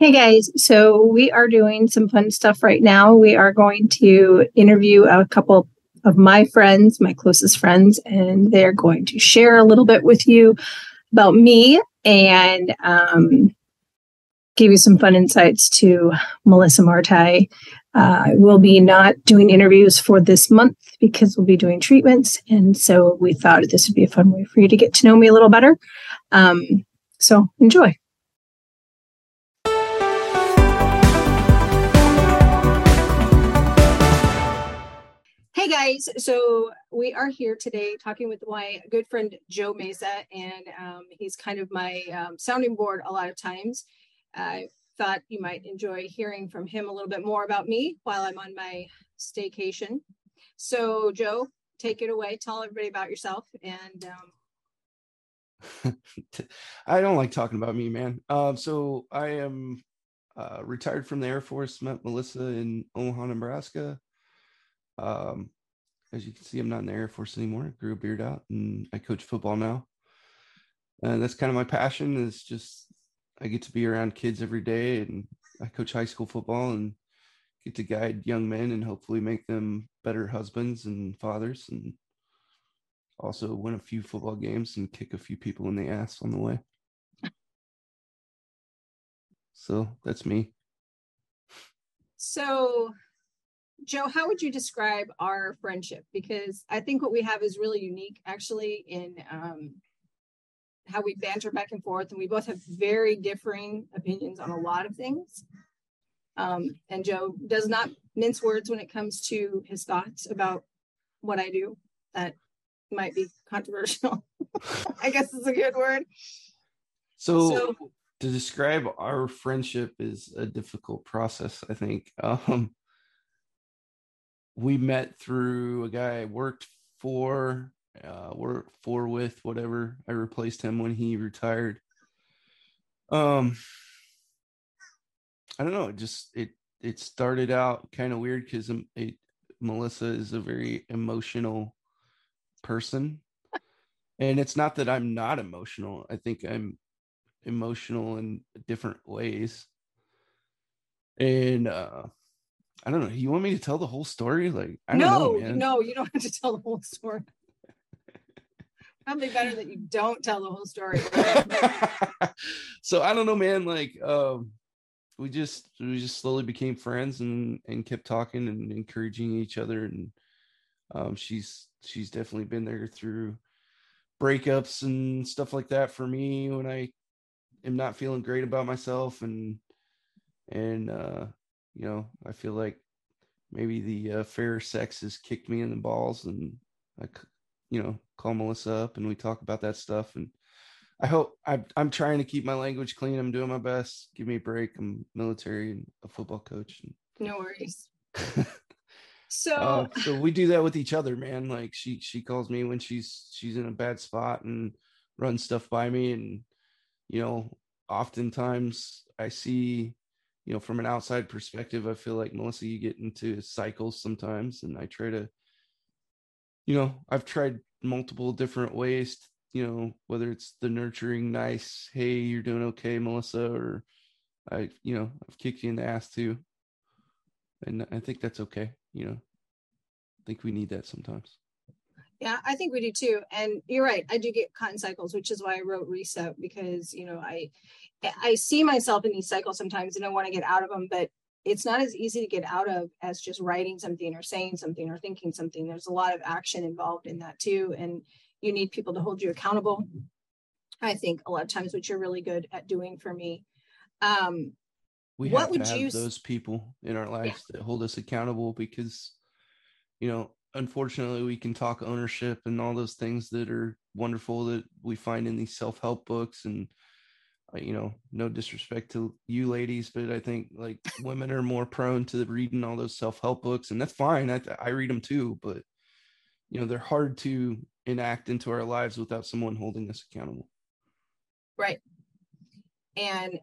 Hey guys, so we are doing some fun stuff right now. We are going to interview a couple of my friends, my closest friends, and they're going to share a little bit with you about me and um, give you some fun insights to Melissa Marti. Uh, we'll be not doing interviews for this month because we'll be doing treatments. And so we thought this would be a fun way for you to get to know me a little better. Um, so enjoy. Guys, so we are here today talking with my good friend Joe Mesa, and um, he's kind of my um, sounding board a lot of times. I thought you might enjoy hearing from him a little bit more about me while I'm on my staycation. So, Joe, take it away. Tell everybody about yourself. And um... I don't like talking about me, man. Um, so I am uh, retired from the Air Force. Met Melissa in Omaha, Nebraska um, as you can see, I'm not in the Air Force anymore. I grew a beard out and I coach football now. And that's kind of my passion is just I get to be around kids every day and I coach high school football and get to guide young men and hopefully make them better husbands and fathers and also win a few football games and kick a few people in the ass on the way. So that's me. So Joe, how would you describe our friendship? Because I think what we have is really unique, actually, in um, how we banter back and forth, and we both have very differing opinions on a lot of things. Um, and Joe does not mince words when it comes to his thoughts about what I do. That might be controversial. I guess it's a good word. So, so, to describe our friendship is a difficult process, I think. Um, we met through a guy I worked for, uh, worked for with whatever. I replaced him when he retired. Um, I don't know. It just it it started out kind of weird because it Melissa is a very emotional person, and it's not that I'm not emotional. I think I'm emotional in different ways, and uh I don't know. You want me to tell the whole story? Like, I no, know, no, you don't have to tell the whole story. Probably better that you don't tell the whole story. so I don't know, man. Like, um, we just we just slowly became friends and and kept talking and encouraging each other. And um, she's she's definitely been there through breakups and stuff like that for me when I am not feeling great about myself and and uh you know, I feel like maybe the uh, fair sex has kicked me in the balls, and I, you know, call Melissa up and we talk about that stuff. And I hope I, I'm trying to keep my language clean. I'm doing my best. Give me a break. I'm military and a football coach. No worries. so, uh, so we do that with each other, man. Like she she calls me when she's she's in a bad spot and runs stuff by me, and you know, oftentimes I see you know, from an outside perspective, I feel like Melissa, you get into cycles sometimes, and I try to, you know, I've tried multiple different ways, you know, whether it's the nurturing, nice, hey, you're doing okay, Melissa, or I, you know, I've kicked you in the ass too, and I think that's okay. You know, I think we need that sometimes. Yeah, I think we do too. And you're right. I do get caught in cycles, which is why I wrote reset because, you know, I I see myself in these cycles sometimes and I want to get out of them, but it's not as easy to get out of as just writing something or saying something or thinking something. There's a lot of action involved in that too. And you need people to hold you accountable. I think a lot of times, what you're really good at doing for me. Um, we what have would to have you... those people in our lives yeah. that hold us accountable because, you know, unfortunately we can talk ownership and all those things that are wonderful that we find in these self-help books and uh, you know no disrespect to you ladies but i think like women are more prone to reading all those self-help books and that's fine. I, I read them too but you know they're hard to enact into our lives without someone holding us accountable. Right. And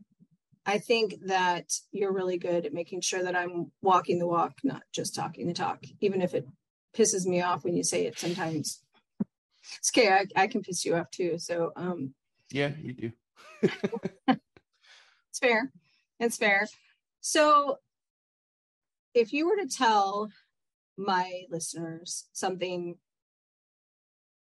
I think that you're really good at making sure that I'm walking the walk, not just talking the talk, even if it pisses me off when you say it sometimes. It's okay. I, I can piss you off too. So, um, yeah, you do. it's fair. It's fair. So, if you were to tell my listeners something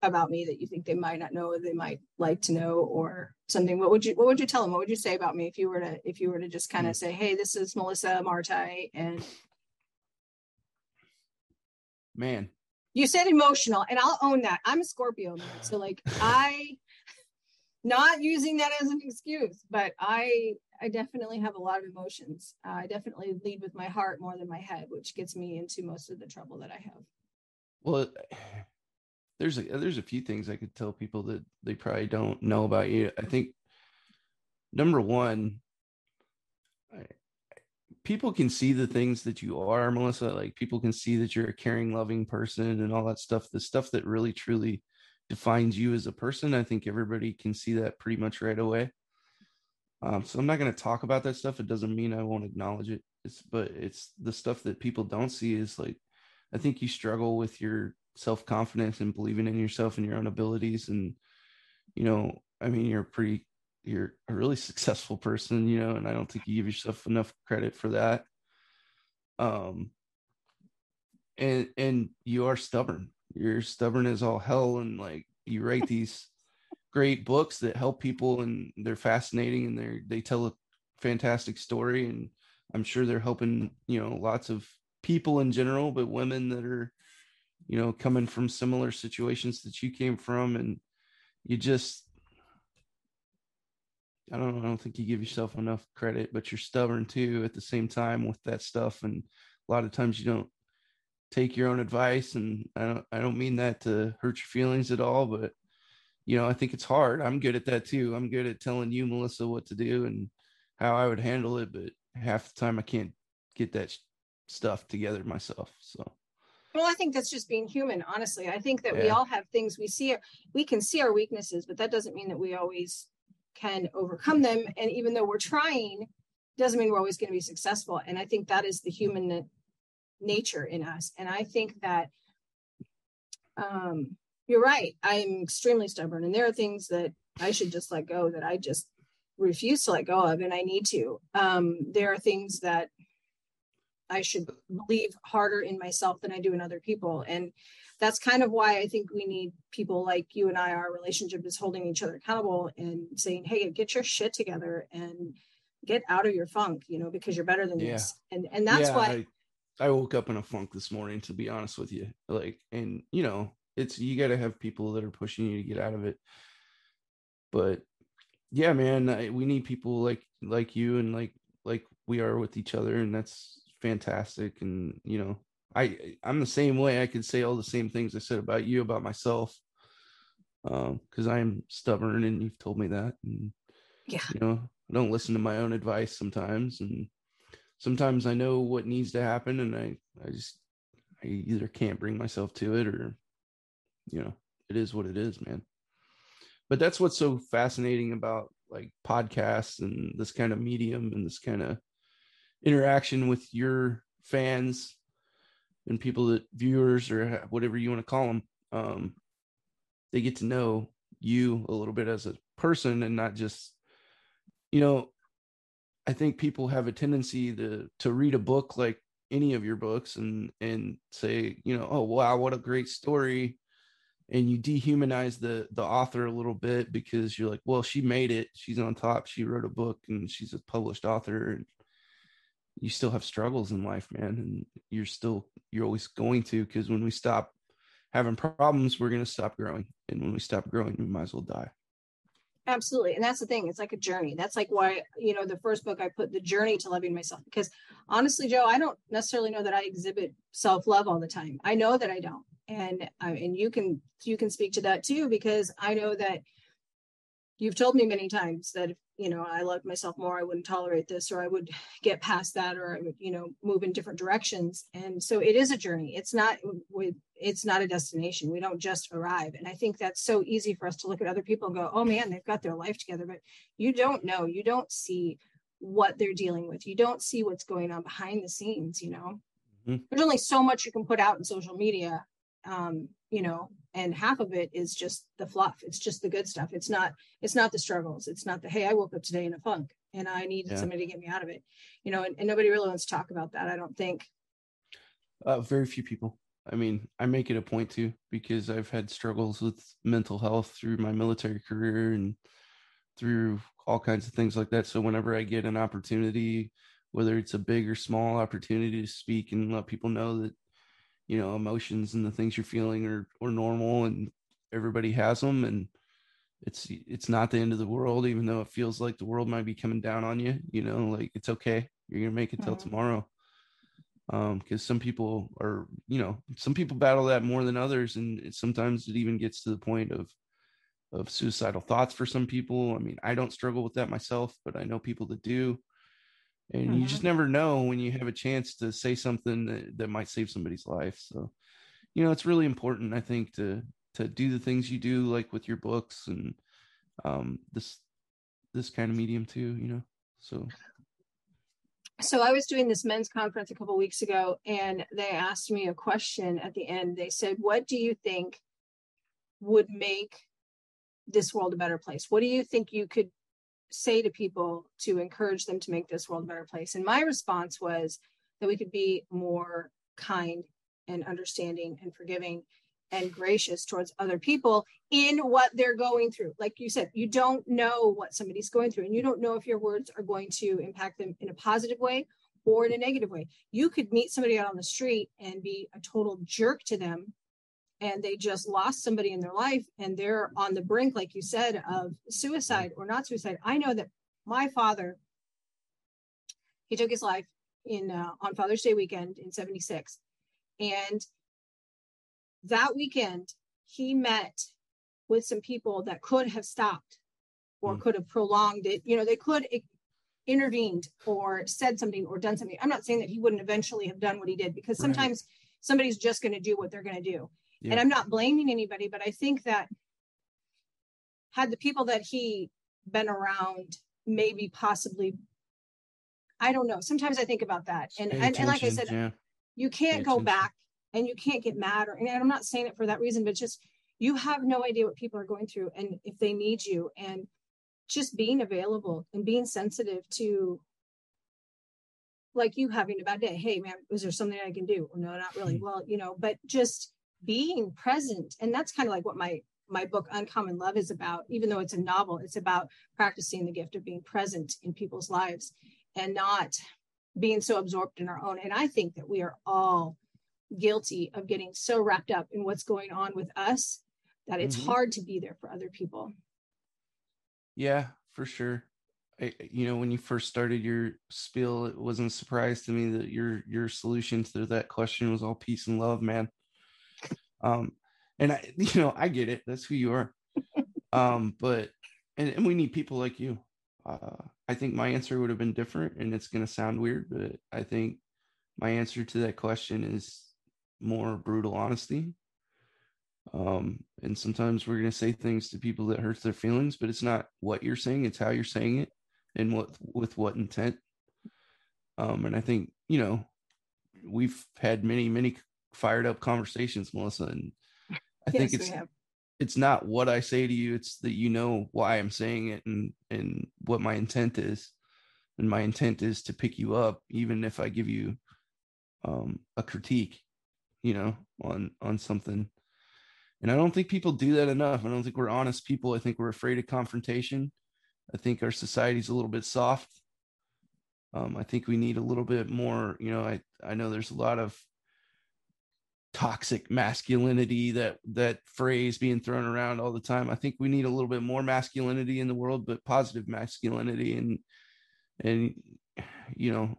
about me that you think they might not know or they might like to know or something what would you what would you tell them what would you say about me if you were to if you were to just kind of mm. say hey this is melissa marti and man. You said emotional and i'll own that. I'm a scorpio man. So like i not using that as an excuse but i i definitely have a lot of emotions. Uh, i definitely lead with my heart more than my head which gets me into most of the trouble that i have. Well there's a there's a few things I could tell people that they probably don't know about you. I think number one, people can see the things that you are, Melissa. Like people can see that you're a caring, loving person and all that stuff. The stuff that really truly defines you as a person. I think everybody can see that pretty much right away. Um, so I'm not going to talk about that stuff. It doesn't mean I won't acknowledge it. It's but it's the stuff that people don't see is like I think you struggle with your self confidence and believing in yourself and your own abilities. And, you know, I mean, you're pretty, you're a really successful person, you know, and I don't think you give yourself enough credit for that. Um, and, and you are stubborn. You're stubborn as all hell. And like, you write these great books that help people and they're fascinating and they're, they tell a fantastic story. And I'm sure they're helping, you know, lots of people in general, but women that are, you know, coming from similar situations that you came from, and you just, I don't I don't think you give yourself enough credit, but you're stubborn too at the same time with that stuff. And a lot of times you don't take your own advice. And I don't, I don't mean that to hurt your feelings at all, but you know, I think it's hard. I'm good at that too. I'm good at telling you, Melissa, what to do and how I would handle it, but half the time I can't get that stuff together myself. So well, I think that's just being human, honestly. I think that yeah. we all have things we see, we can see our weaknesses, but that doesn't mean that we always can overcome them. And even though we're trying, doesn't mean we're always going to be successful. And I think that is the human nature in us. And I think that um, you're right. I'm extremely stubborn, and there are things that I should just let go that I just refuse to let go of, and I need to. Um, there are things that I should believe harder in myself than I do in other people. And that's kind of why I think we need people like you and I, our relationship is holding each other accountable and saying, hey, get your shit together and get out of your funk, you know, because you're better than yeah. this. And and that's yeah, why I, I woke up in a funk this morning, to be honest with you. Like, and you know, it's you gotta have people that are pushing you to get out of it. But yeah, man, I, we need people like like you and like like we are with each other, and that's fantastic and you know i i'm the same way. I could say all the same things i said about you about myself um because i'm stubborn and you've told me that and yeah. you know i don't listen to my own advice sometimes and sometimes i know what needs to happen and i i just i either can't bring myself to it or you know it is what it is man. But that's what's so fascinating about like podcasts and this kind of medium and this kind of interaction with your fans and people that viewers or whatever you want to call them um, they get to know you a little bit as a person and not just you know i think people have a tendency to to read a book like any of your books and and say you know oh wow what a great story and you dehumanize the the author a little bit because you're like well she made it. She's on top. She wrote a book and she's a published author and you still have struggles in life, man, and you're still you're always going to because when we stop having problems, we're going to stop growing, and when we stop growing, we might as well die. Absolutely, and that's the thing. It's like a journey. That's like why you know the first book I put the journey to loving myself because honestly, Joe, I don't necessarily know that I exhibit self love all the time. I know that I don't, and uh, and you can you can speak to that too because I know that you've told me many times that you know i loved myself more i wouldn't tolerate this or i would get past that or i would you know move in different directions. And so it is a journey. It's not with it's not a destination. We don't just arrive. And i think that's so easy for us to look at other people and go oh man they've got their life together. But you don't know. You don't see what they're dealing with. You don't see what's going on behind the scenes you know? Mm-hmm. there's only so much you can put out in social media um, you know and half of it is just the fluff it's just the good stuff it's not it's not the struggles it's not the hey i woke up today in a funk and I needed Yeah. somebody to get me out of it. You know, and, and nobody really wants to talk about that. I don't think. Uh, very few people. I mean, I make it a point to because I've had struggles with mental health through my military career and through all kinds of things like that. So whenever I get an opportunity, whether it's a big or small opportunity to speak and let people know that you know emotions and the things you're feeling are are normal and everybody has them and it's it's not the end of the world even though it feels like the world might be coming down on you you know like it's okay. You're gonna make it till Mhm. tomorrow. Um because some people are you know some people battle that more than others and it, sometimes it even gets to the point of of suicidal thoughts for some people. I mean i don't struggle with that myself but i know people that do and you just never know when you have a chance to say something that, that might save somebody's life so you know it's really important i think to to do the things you do like with your books and um this this kind of medium too you know so so I was doing this men's conference a couple weeks ago, and they asked me a question at the end. They said, "What do you think would make this world a better place? What do you think you could say to people to encourage them to make this world a better place?" And my response was that we could be more kind and understanding and forgiving and gracious towards other people in what they're going through. Like you said, you don't know what somebody's going through, and you don't know if your words are going to impact them in a positive way or in a negative way. You could meet somebody out on the street and be a total jerk to them, and they just lost somebody in their life, and they're on the brink, like you said, of suicide or not suicide. I know that my father, he took his life in uh, on Father's Day weekend in '76, and that weekend he met with some people that could have stopped or Mm. could have prolonged it you know they could intervened or said something or done something i'm not saying that he wouldn't eventually have done what he did because Right. sometimes somebody's just going to do what they're going to do Yeah. and i'm not blaming anybody but i think that had the people that he been around maybe possibly i don't know. Sometimes i think about that. And and, and like i said yeah. you can't go back and you can't get mad or and i'm not saying it for that reason but just you have no idea what people are going through and if they need you. And just being available and being sensitive to like you having a bad day. Hey man is there something i can do? No not really. Hmm. well you know but just being present and that's kind of like what my my book uncommon love is about even though it's a novel it's about practicing the gift of being present in people's lives and not being so absorbed in our own and i think that we are all guilty of getting so wrapped up in what's going on with us that it's Mhm. hard to be there for other people Yeah, for sure. I, you know, when you first started your spiel, it wasn't a surprise to me that your your solution to that question was all peace and love, man. Um, and I, you know, I get it. That's who you are. um, but and, and we need people like you. Uh, I think my answer would have been different, and it's going to sound weird, but I think my answer to that question is more brutal honesty. Um, and sometimes we're going to say things to people that hurts their feelings, but it's not what you're saying; it's how you're saying it, and what with what intent. Um, and I think you know we've had many, many fired up conversations, Melissa, and I think it's it's not what I say to you; it's that you know why I'm saying it and and what my intent is. And my intent is to pick you up, even if I give you um, a critique, you know, on on something. And I don't think people do that enough. I don't think we're honest people. I think we're afraid of confrontation. I think our society's a little bit soft. Um, I think we need a little bit more. You know, I I know there's a lot of toxic masculinity that that phrase being thrown around all the time. I think we need a little bit more masculinity in the world, but positive masculinity and and you know,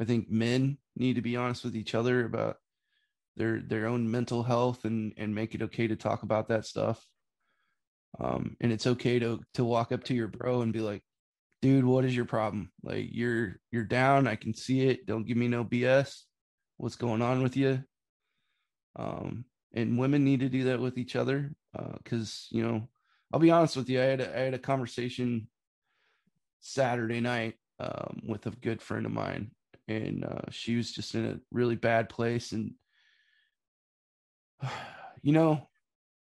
I think men need to be honest with each other about their their own mental health and and make it okay to talk about that stuff. Um, and it's okay to to walk up to your bro and be like, dude, what is your problem? Like you're you're down. I can see it. Don't give me no BS. What's going on with you? Um, and women need to do that with each other. Uh, cause you know, I'll be honest with you. I had a, I had a conversation Saturday night, um, with a good friend of mine and, uh, she was just in a really bad place. And, you know,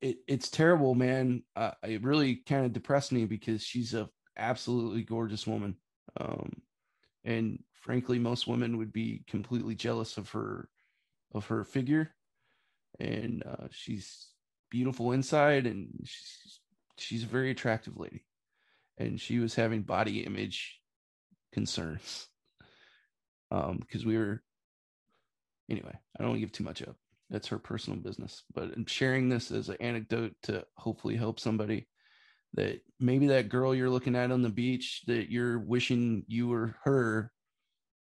it, it's terrible, man. Uh, it really kind of depressed me because she's a absolutely gorgeous woman. Um, and frankly, most women would be completely jealous of her of her figure. And uh, she's beautiful inside, and she's she's a very attractive lady. And she was having body image concerns um because we were anyway i don't give too much up. That's her personal business. But I'm sharing this as an anecdote to hopefully help somebody that maybe that girl you're looking at on the beach that you're wishing you were her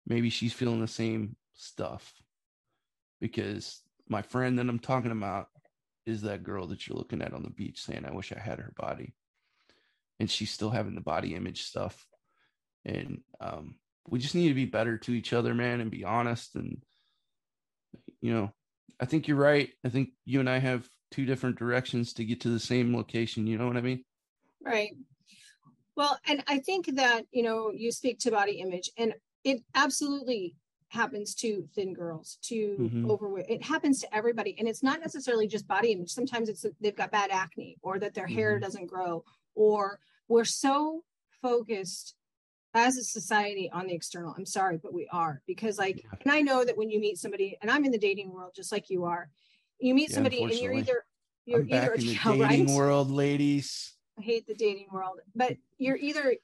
maybe she's feeling the same stuff. Because my friend that i'm talking about is that girl that you're looking at on the beach saying i wish i had her body. And she's still having the body image stuff. And um, we just need to be better to each other man and be honest and you know i think you're right. I think you and i have two different directions to get to the same location. You know what i mean? Right. Well, and I think that, you know, you speak to body image and it absolutely happens to thin girls, to Mhm. overweight. It happens to everybody. And it's not necessarily just body image. Sometimes it's they've got bad acne or that their hair Mhm. doesn't grow or we're so focused as a society on the external. I'm sorry, but we are because like Yeah. and I know that when you meet somebody and I'm in the dating world just like you are. You meet Yeah, somebody and you're either you're i'm back either in the yeah, dating right? world ladies I hate the dating world, but you're either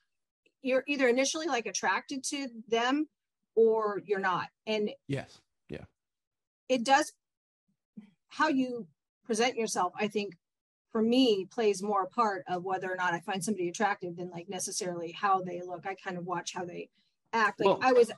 you're either initially like attracted to them or you're not. And yes yeah, it does how you present yourself, I think for me plays more a part of whether or not I find somebody attractive than like necessarily how they look. I kind of watch how they act. Like Well- I was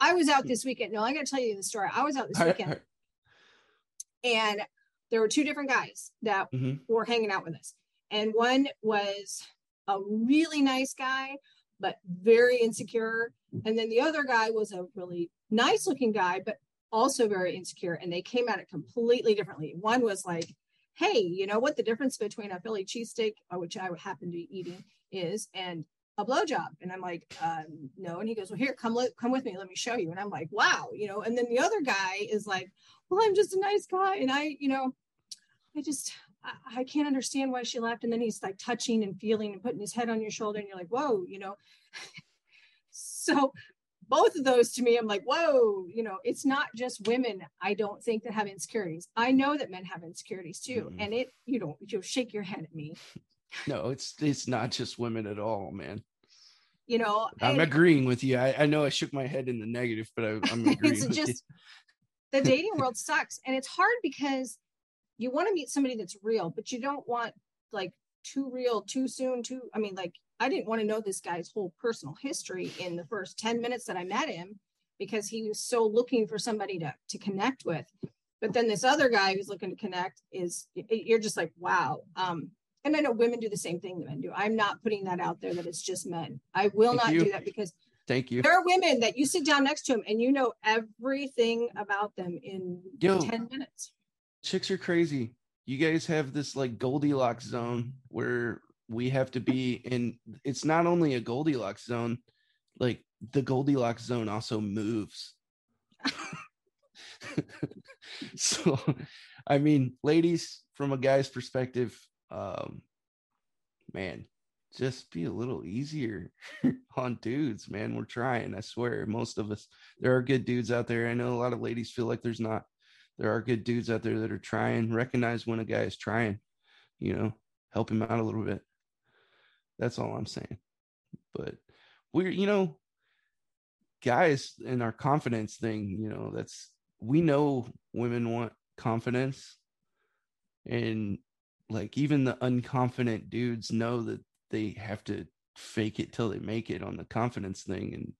I was out this weekend. No, I gotta tell you the story. I was out this weekend I- and there were two different guys that Mhm. were hanging out with us. And one was a really nice guy, but very insecure. And then the other guy was a really nice looking guy, but also very insecure. And they came at it completely differently. One was like, hey, you know what the difference between a Philly cheesesteak, uh, which I would happen to be eating, is, and a blowjob. And I'm like, um, no. And he goes, well, here, come, li- come with me. Let me show you. And I'm like, wow, you know. And then the other guy is like, well, I'm just a nice guy, and I, you know, I just I, I can't understand why she left. And then he's like touching and feeling and putting his head on your shoulder, and you're like, whoa, you know. so both of those to me, I'm like, whoa, you know, it's not just women, I don't think that have insecurities. I know that men have insecurities too. Mhm. And it, you know, you'll shake your head at me, no it's it's not just women at all man you know. i'm and- agreeing with you i, I know i shook my head in the negative but I, i'm agreeing it's with you. just the dating world sucks and it's hard because you want to meet somebody that's real but you don't want like too real too soon too i mean like i didn't want to know this guy's whole personal history in the first 10 minutes that i met him because he was so looking for somebody to to connect with but then this other guy who's looking to connect is you're just like wow um and i know women do the same thing that men do i'm not putting that out there that it's just men i will Thank not you. do that because thank you there are women that you sit down next to them and you know everything about them in Yo. 10 minutes. Chicks are crazy. You guys have this like Goldilocks zone where we have to be in. It's not only a Goldilocks zone, like the Goldilocks zone also moves. so, I mean, ladies, from a guy's perspective, um, man, just be a little easier on dudes, man. We're trying, I swear. Most of us, there are good dudes out there. I know a lot of ladies feel like there's not there are good dudes out there that are trying recognize when a guy is trying you know help him out a little bit. That's all i'm saying. But we're you know guys in our confidence thing you know that's we know women want confidence. And like even the unconfident dudes know that they have to fake it till they make it on the confidence thing. And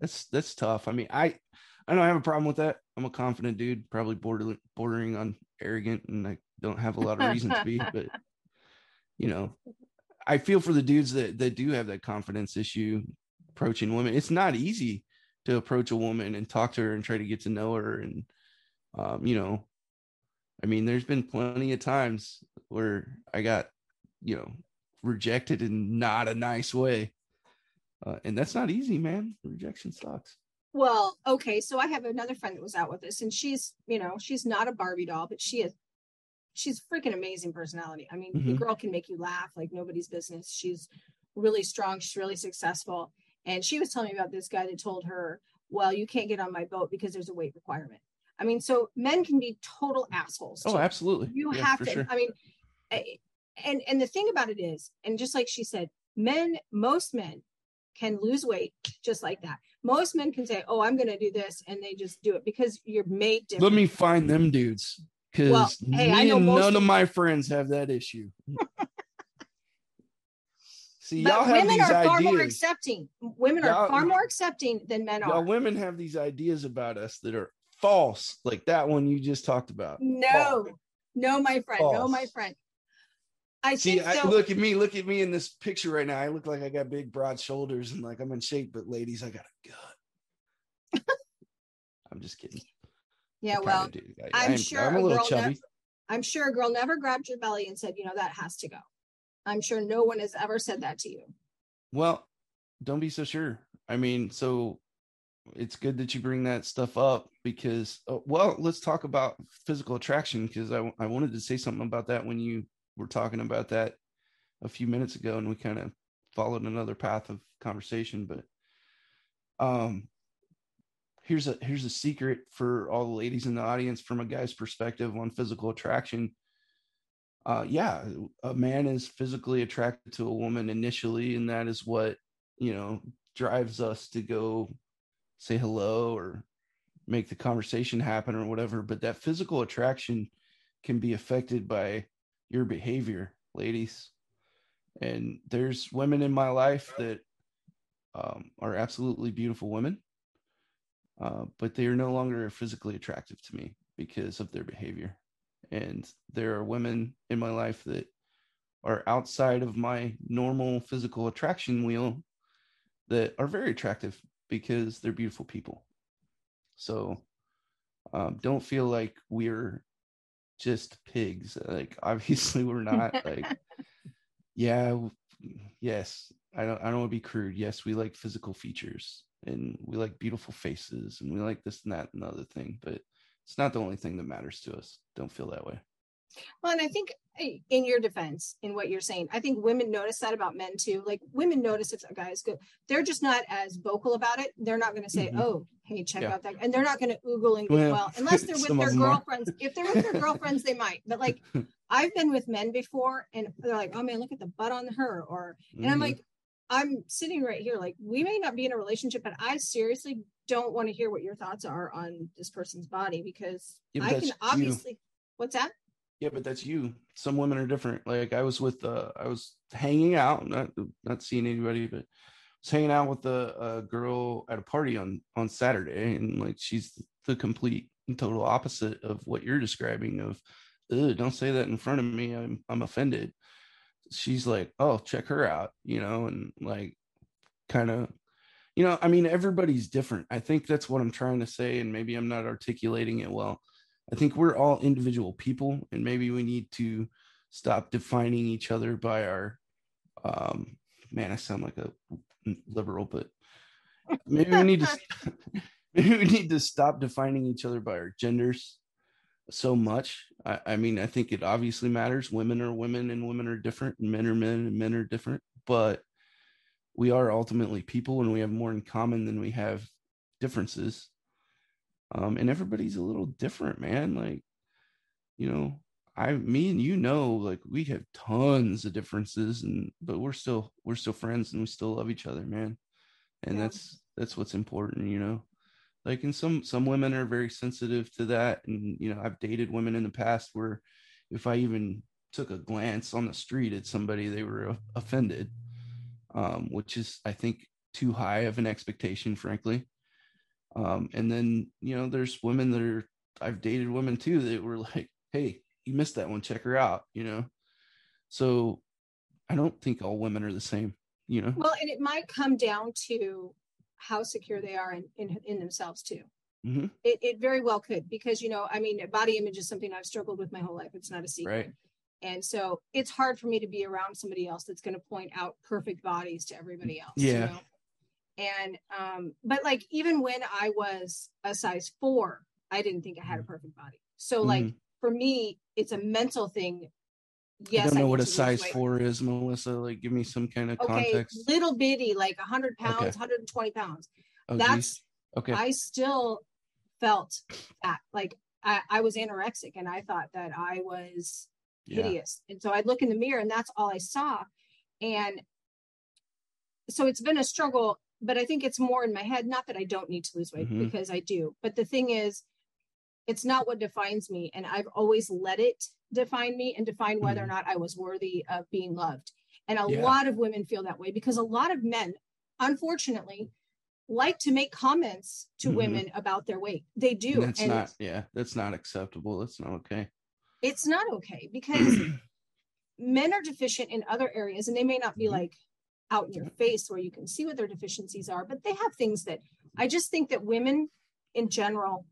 that's that's tough. I mean i I don't have a problem with that. I'm a confident dude, probably border, bordering on arrogant, and I don't have a lot of reason to be. But you know, I feel for the dudes that that do have that confidence issue approaching women. It's not easy to approach a woman and talk to her and try to get to know her. And um, you know, I mean, there's been plenty of times where I got, you know, rejected in not a nice way, uh, and that's not easy, man. Rejection sucks. Well, okay, so I have another friend that was out with us, and she's, you know, she's not a Barbie doll, but she is, she's freaking amazing personality. I mean, the Mhm. girl can make you laugh like nobody's business. She's really strong. She's really successful, And she was telling me about this guy that told her, well, you can't get on my boat because there's a weight requirement. I mean, so men can be total assholes. Oh, absolutely. You Yeah, have to. sure. I mean, and and the thing about it is, and just like she said, men, most men can lose weight just like that. Most men can say, "Oh, I'm going to do this," and they just do it because you're made different. Let me find them dudes. Because Well, hey, I me know and none of- my friends have that issue. See, but y'all have women these are far more accepting. Women are Y'all- far more accepting than men are. women have these ideas about us that are false, like that one you just talked about. No, no, my friend, no, my friend. I See, I, so. look at me, look at me in this picture right now. I look like I got big, broad shoulders and like I'm in shape, but ladies, I got a gut. I'm just kidding. yeah, I well, do. I, am- sure I'm a a little chubby. never- I'm sure a girl never grabbed your belly and said, you know, that has to go. I'm sure no one has ever said that to you. Well, don't be so sure. I mean, so it's good that you bring that stuff up because, uh, well, let's talk about physical attraction because I, I wanted to say something about that when you were talking about that a few minutes ago and we kind of followed another path of conversation. But um, here's a here's a secret for all the ladies in the audience from a guy's perspective on physical attraction uh yeah a man is physically attracted to a woman initially and that is what you know drives us to go say hello or make the conversation happen or whatever but that physical attraction can be affected by your behavior ladies. And there's women in my life that um, are absolutely beautiful women uh, but they are no longer physically attractive to me because of their behavior. And there are women in my life that are outside of my normal physical attraction wheel that are very attractive because they're beautiful people. So um, don't feel like we're just pigs like obviously we're not like yeah yes i don't i don't want to be crude yes we like physical features and we like beautiful faces and we like this and that and the other thing but it's not the only thing that matters to us don't feel that way. Well, and I think in your defense, in what you're saying, I think women notice that about men too. Like women notice if a guy is good. They're just not as vocal about it. They're not going to say, Mhm. "Oh, hey, check Yeah. out that," and they're not going to oogle and Well, well, unless they're with their girlfriends. If they're with their girlfriends, they might. But like, I've been with men before, and they're like, "Oh man, look at the butt on her," or and I'm Mhm. like, I'm sitting right here, like we may not be in a relationship, but I seriously don't want to hear what your thoughts are on this person's body because Yeah, I can you. obviously. What's that? Yeah but that's you. Some women are different. Like i was with uh i was hanging out not not seeing anybody but I was hanging out with a, a girl at a party on on saturday and like she's the complete and total opposite of what you're describing of don't say that in front of me. I'm i'm offended. She's like oh check her out you know and like kind of you know i mean everybody's different. I think that's what i'm trying to say and maybe i'm not articulating it well i think we're all individual people and maybe we need to stop defining each other by our um man i sound like a liberal but maybe we need to maybe we need to stop defining each other by our genders so much. I, I mean i think it obviously matters. Women are women and women are different and men are men and men are different but we are ultimately people and we have more in common than we have differences um and everybody's a little different man. Like you know i me and you know like we have tons of differences and but we're still we're still friends and we still love each other man. And Yeah. that's that's what's important you know? Like and some some women are very sensitive to that. And you know i've dated women in the past where if i even took a glance on the street at somebody they were offended um, which is i think too high of an expectation frankly um, and then you know there's women that are i've dated women too that were like hey you missed that one check her out you know so i don't think all women are the same you know Well, and it might come down to how secure they are in in, in themselves too. Mhm. It it very well could because you know I mean body image is something I've struggled with my whole life. It's not a secret. right And so it's hard for me to be around somebody else that's going to point out perfect bodies to everybody else. Yeah. You know? And um, but like even when I was a size four, I didn't think I had a perfect body. So like Mhm. for me, it's a mental thing yes, I don't know need what a size weight. four is, Melissa. Like, give me some kind of Okay, context. little bitty, like 100 pounds, Okay. 120 pounds. Oh, That's geez. okay. I still felt that like I, I was anorexic and I thought that I was yeah. hideous. And so I'd look in the mirror and that's all I saw. And so it's been a struggle, but I think it's more in my head. Not that I don't need to lose weight Mhm. because I do. But the thing is, it's not what defines me. And I've always let it define me and define whether or Mhm. not I was worthy of being loved. And a Yeah. lot of women feel that way because a lot of men, unfortunately, like to make comments to Mhm. women about their weight. They do. And that's and not. Yeah, that's not acceptable. That's not okay. it's not okay because men are deficient in other areas and they may not be Mhm. like out in your face where you can see what their deficiencies are but they have things that i just think that women in general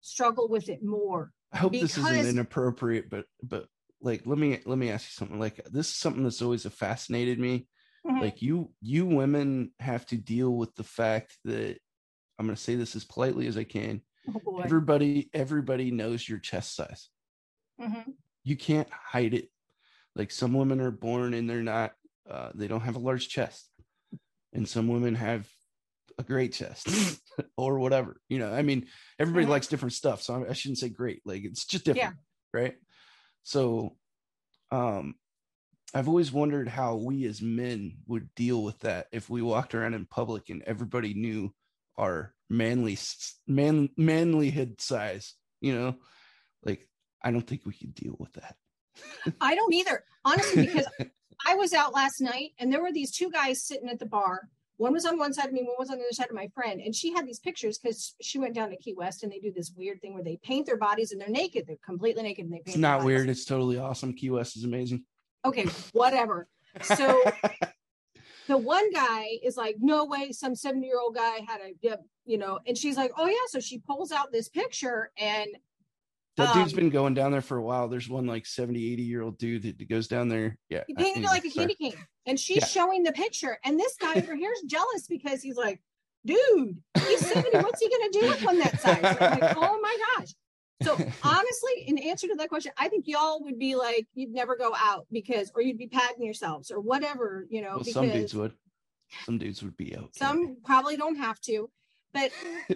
struggle with it more I hope this isn't inappropriate, but but like let me let me ask you something. Like this is something that's always fascinated me. Mhm. Like you you women have to deal with the fact that I'm going to say this as politely as I can. oh Everybody everybody knows your chest size. Mhm. You can't hide it. Like some women are born and they're not uh, they don't have a large chest, and some women have a great chest or whatever. You know, I mean, everybody Mhm. likes different stuff, so I, shouldn't say great. Like it's just different, right? So, um, I've always wondered how we as men would deal with that if we walked around in public and everybody knew our manly man manlyhood size. You know, like I don't think we could deal with that. i don't either honestly because i was out last night and there were these two guys sitting at the bar one was on one side of me one was on the other side of my friend and she had these pictures because she went down to key west and they do this weird thing where they paint their bodies and they're naked they're completely naked and they paint It's not weird. It's totally awesome. Key West is amazing. okay whatever so the one guy is like, no way, some 70 year old guy had a, you know, and she's like, oh yeah. So she pulls out this picture and That dude's um been going down there for a while. There's one like 70, 80 year old dude that goes down there. Yeah. he painted it anyway, like a sorry. candy cane. And she's Yeah. showing the picture. And this guy over here is jealous because he's like, dude, he's 70. What's he going to do with one that size? Like, oh my gosh. So honestly, in answer to that question, I think y'all would be like, you'd never go out because, or you'd be patting yourselves or whatever, you know, Well, some dudes would. Some dudes would be okay. some probably don't have to, but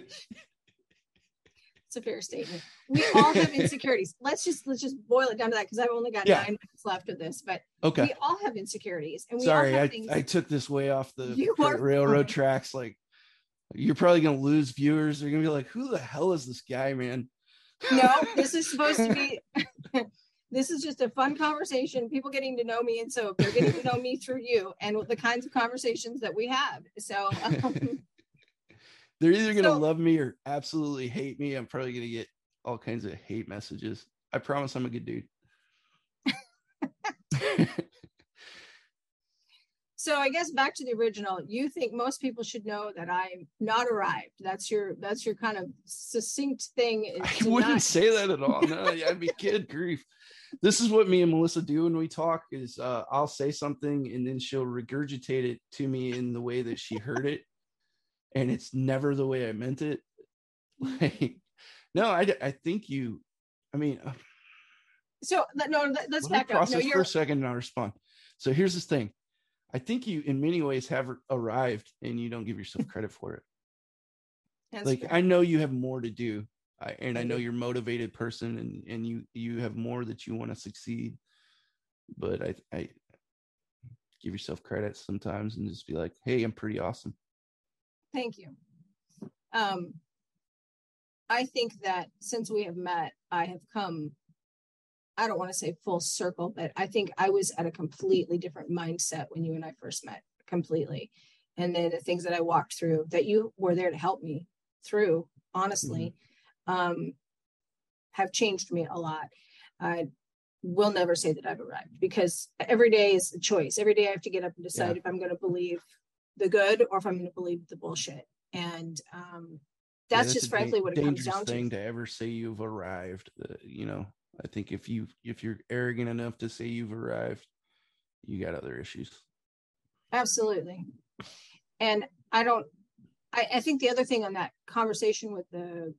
it's a fair statement. We all have insecurities. Let's just let's just boil it down to that because I've only got Yeah. nine minutes left of this, but Okay. we all have insecurities and we Sorry, all have I, things. I took this way off the You the railroad fine. tracks. Like, you're probably gonna lose viewers. They're gonna be like, "Who the hell is this guy, man?" no, this is supposed to be. this is just a fun conversation. People getting to know me, and so they're getting to know me through you and the kinds of conversations that we have. So, um, They're either gonna So- love me or absolutely hate me. I'm probably gonna get all kinds of hate messages. I promise I'm a good dude. so I guess back to the original. You think most people should know that I'm not arrived. That's your that's your kind of succinct thing. I wouldn't not- say that at all. No, yeah, I'd be kid grief. This is what me and Melissa do when we talk is uh, I'll say something and then she'll regurgitate it to me in the way that she heard it. And it's never the way I meant it. Like, no, I, I think you, I mean, uh, So no, let- let's let back up. No, process for a second and I'll respond. So here's this thing. I think you, in many ways, have arrived and you don't give yourself credit for it. that's like fair. I know you have more to do, I, and I know you're a motivated person, and and you you have more that you want to succeed. But I I give yourself credit sometimes and just be like, hey, I'm pretty awesome. Thank you. Um, I think that since we have met, I have come, I don't want to say full circle, but I think I was at a completely different mindset when you and I first met, completely. And then the things that I walked through that you were there to help me through, honestly, um, have changed me a lot. I will never say that I've arrived because every day is a choice. Every day I have to get up and decide Yeah. if I'm going to believe the good or if I'm going to believe the bullshit. And um, Yeah, that's, just da- frankly what it comes down thing to. to ever say you've arrived. Uh, you know, I think if you if you're arrogant enough to say you've arrived, you got other issues. Absolutely. And I don't, I, I think the other thing on that conversation with the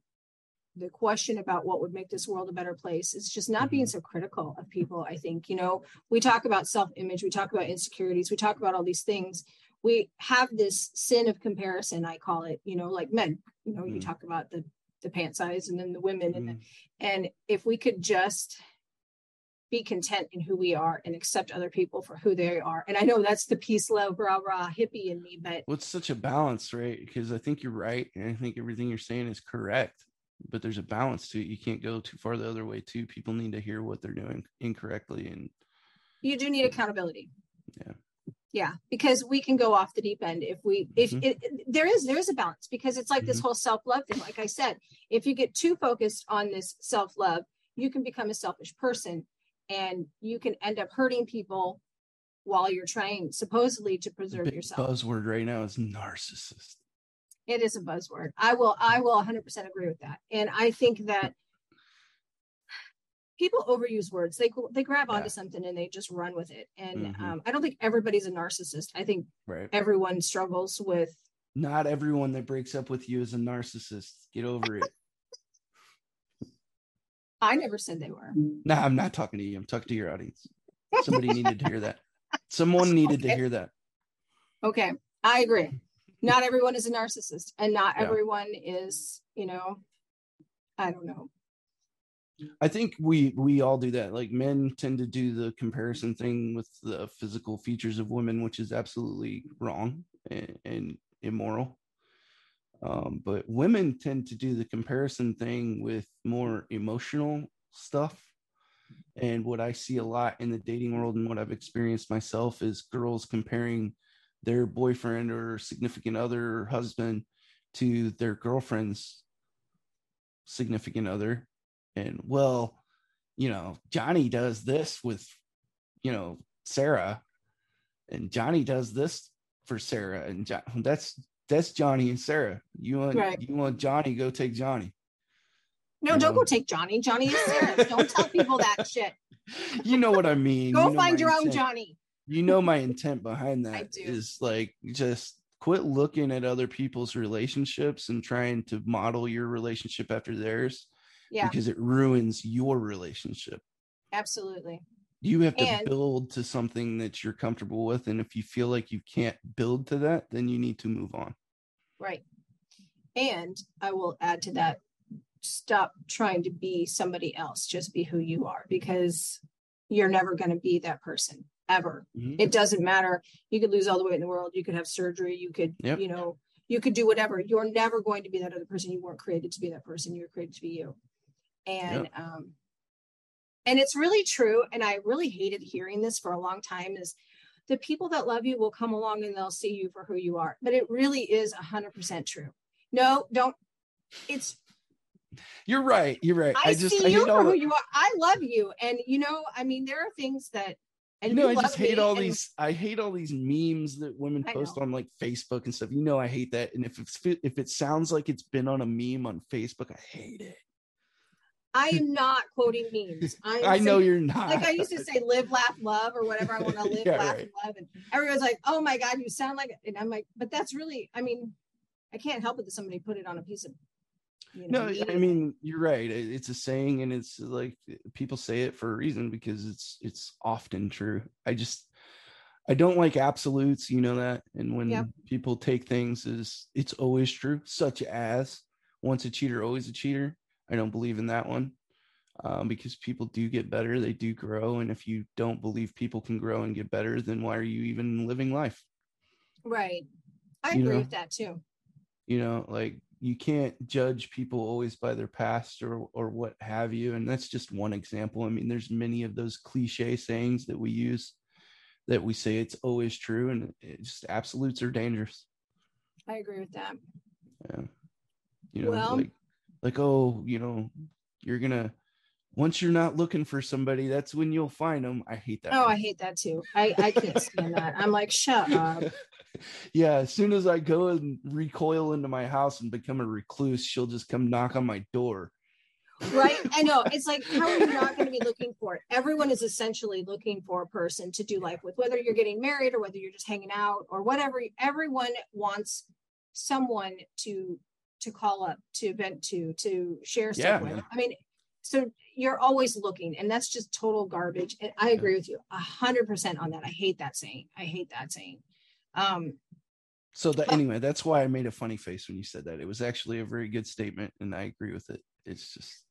the question about what would make this world a better place is just not mm-hmm. being so critical of people i think you know we talk about self-image we talk about insecurities we talk about all these things we have this sin of comparison i call it you know like men you know mm-hmm. you talk about the the pant size and then the women mm-hmm. and the, and if we could just be content in who we are and accept other people for who they are. And I know that's the peace, love, rah, rah, hippie in me, but well, such a balance, right? Because I think you're right. And I think everything you're saying is correct, but there's a balance to it. You can't go too far the other way, too. People need to hear what they're doing incorrectly. And you do need accountability. Yeah. Yeah, because we can go off the deep end if we if mm-hmm. it, there is there is a balance because it's like mm-hmm. this whole self love thing. Like I said, if you get too focused on this self love, you can become a selfish person and you can end up hurting people while you're trying supposedly to preserve Big yourself. Buzzword right now is narcissist. It is a buzzword. I will I will 100% agree with that. And I think that people overuse words. They they grab onto yeah. something and they just run with it. And mm-hmm. um, I don't think everybody's a narcissist. I think right. everyone struggles with. Not everyone that breaks up with you is a narcissist. Get over it. I never said they were. No, nah, I'm not talking to you. I'm talking to your audience. Somebody needed to hear that. Someone needed okay. to hear that. Okay. I agree. Not everyone is a narcissist and not yeah. everyone is, you know, I don't know. I think we we all do that. Like men tend to do the comparison thing with the physical features of women, which is absolutely wrong and, and immoral. Um, but women tend to do the comparison thing with more emotional stuff. And what I see a lot in the dating world and what I've experienced myself is girls comparing their boyfriend or significant other or husband to their girlfriend's significant other. And well, you know, Johnny does this with, you know, Sarah, and Johnny does this for Sarah, and John, that's that's Johnny and Sarah. You want right. you want Johnny? Go take Johnny. No, you don't know? go take Johnny. Johnny is Sarah. don't tell people that shit. You know what I mean. go you find your intent. own Johnny. You know my intent behind that is like just quit looking at other people's relationships and trying to model your relationship after theirs. Yeah. Because it ruins your relationship. Absolutely. You have to and, build to something that you're comfortable with and if you feel like you can't build to that then you need to move on. Right. And i will add to that stop trying to be somebody else just be who you are because you're never going to be that person ever. Mm-hmm. it doesn't matter. You could lose all the weight in the world. You could have surgery. You could yep. you know you could do whatever. You're never going to be that other person. You weren't created to be that person. You were created to be you and yep. um and it's really true and i really hated hearing this for a long time is the people that love you will come along and they'll see you for who you are but it really is 100% true no don't it's you're right you're right i, I just see I you for who you are i love you and you know i mean there are things that and you know, I just hate all and, these. I hate all these memes that women post on like Facebook and stuff. You know, I hate that. And if it's if it sounds like it's been on a meme on Facebook, I hate it. I am not quoting memes. i I know saying, you're not. Like I used to say, live, laugh, love, or whatever. I want to live, yeah, laugh, right. love. And everyone's like, oh my God, you sound like, and I'm like, but that's really, I mean, I can't help it that somebody put it on a piece of. You know, no, I mean, you're right. It's a saying, and it's like people say it for a reason because it's it's often true. I just I don't like absolutes, you know that. And when yeah. people take things as it's always true, such as once a cheater, always a cheater I don't believe in that one um, because people do get better, they do grow. And if you don't believe people can grow and get better, then why are you even living life? Right. I you agree know? with that too. You know, like you can't judge people always by their past or or what have you. And that's just one example. I mean, there's many of those cliche sayings that we use that we say it's always true, and it's just absolutes are dangerous. I agree with that. Yeah. You know, well, like like oh you know you're gonna once you're not looking for somebody that's when you'll find them i hate that oh i hate that too. I i can't stand that. I'm like shut up. Yeah as soon as i go and recoil into my house and become a recluse she'll just come knock on my door. Right? I know. It's like how are you not going to be looking for it? Everyone is essentially looking for a person to do life with whether you're getting married or whether you're just hanging out or whatever. Everyone wants someone to to call up, to vent to, to share stuff Yeah, with. man. I mean, so you're always looking, and that's just total garbage. And I agree with you a hundred percent on that. I hate that saying. I hate that saying. Um, So that anyway, that's why I made a funny face when you said that. It was actually a very good statement, and I agree with it. It's just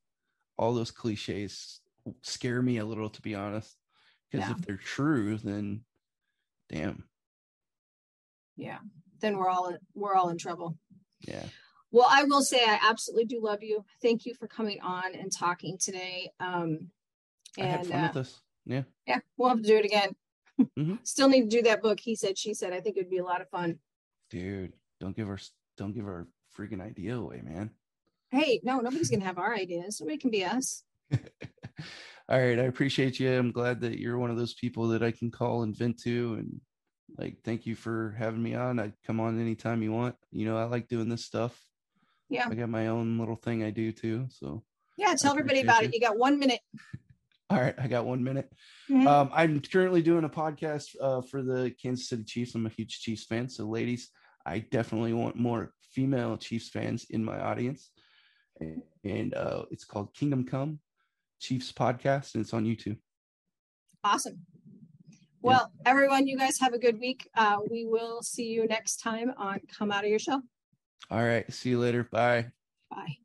all those cliches scare me a little, to be honest. Because Yeah. if they're true, then damn, yeah, then we're all we're all in trouble. yeah. Well, I will say I absolutely do love you. Thank you for coming on and talking today. Um, I had and fun uh, with this. Yeah, yeah, we'll have to do it again. Mhm. Still need to do that book. He said, she said. I think it'd be a lot of fun. dude. Don't give our don't give our freaking idea away, man. Hey, no, nobody's gonna have our ideas. Nobody can be us. All right, I appreciate you. I'm glad that you're one of those people that I can call and vent to, and like, thank you for having me on. I'd come on anytime you want. You know, I like doing this stuff. Yeah. I got my own little thing I do too. So, Yeah, tell everybody about you. it. You got one minute. all right, I got one minute. Mhm. Um, I'm currently doing a podcast uh, for the Kansas City Chiefs. I'm a huge Chiefs fan. So, ladies, I definitely want more female Chiefs fans in my audience. And, and uh, it's called Kingdom Come Chiefs Podcast, and it's on YouTube. Awesome. Well, everyone, you guys have a good week. Uh, we will see you next time on Come Out of Your Shell. All right. See you later. Bye. Bye.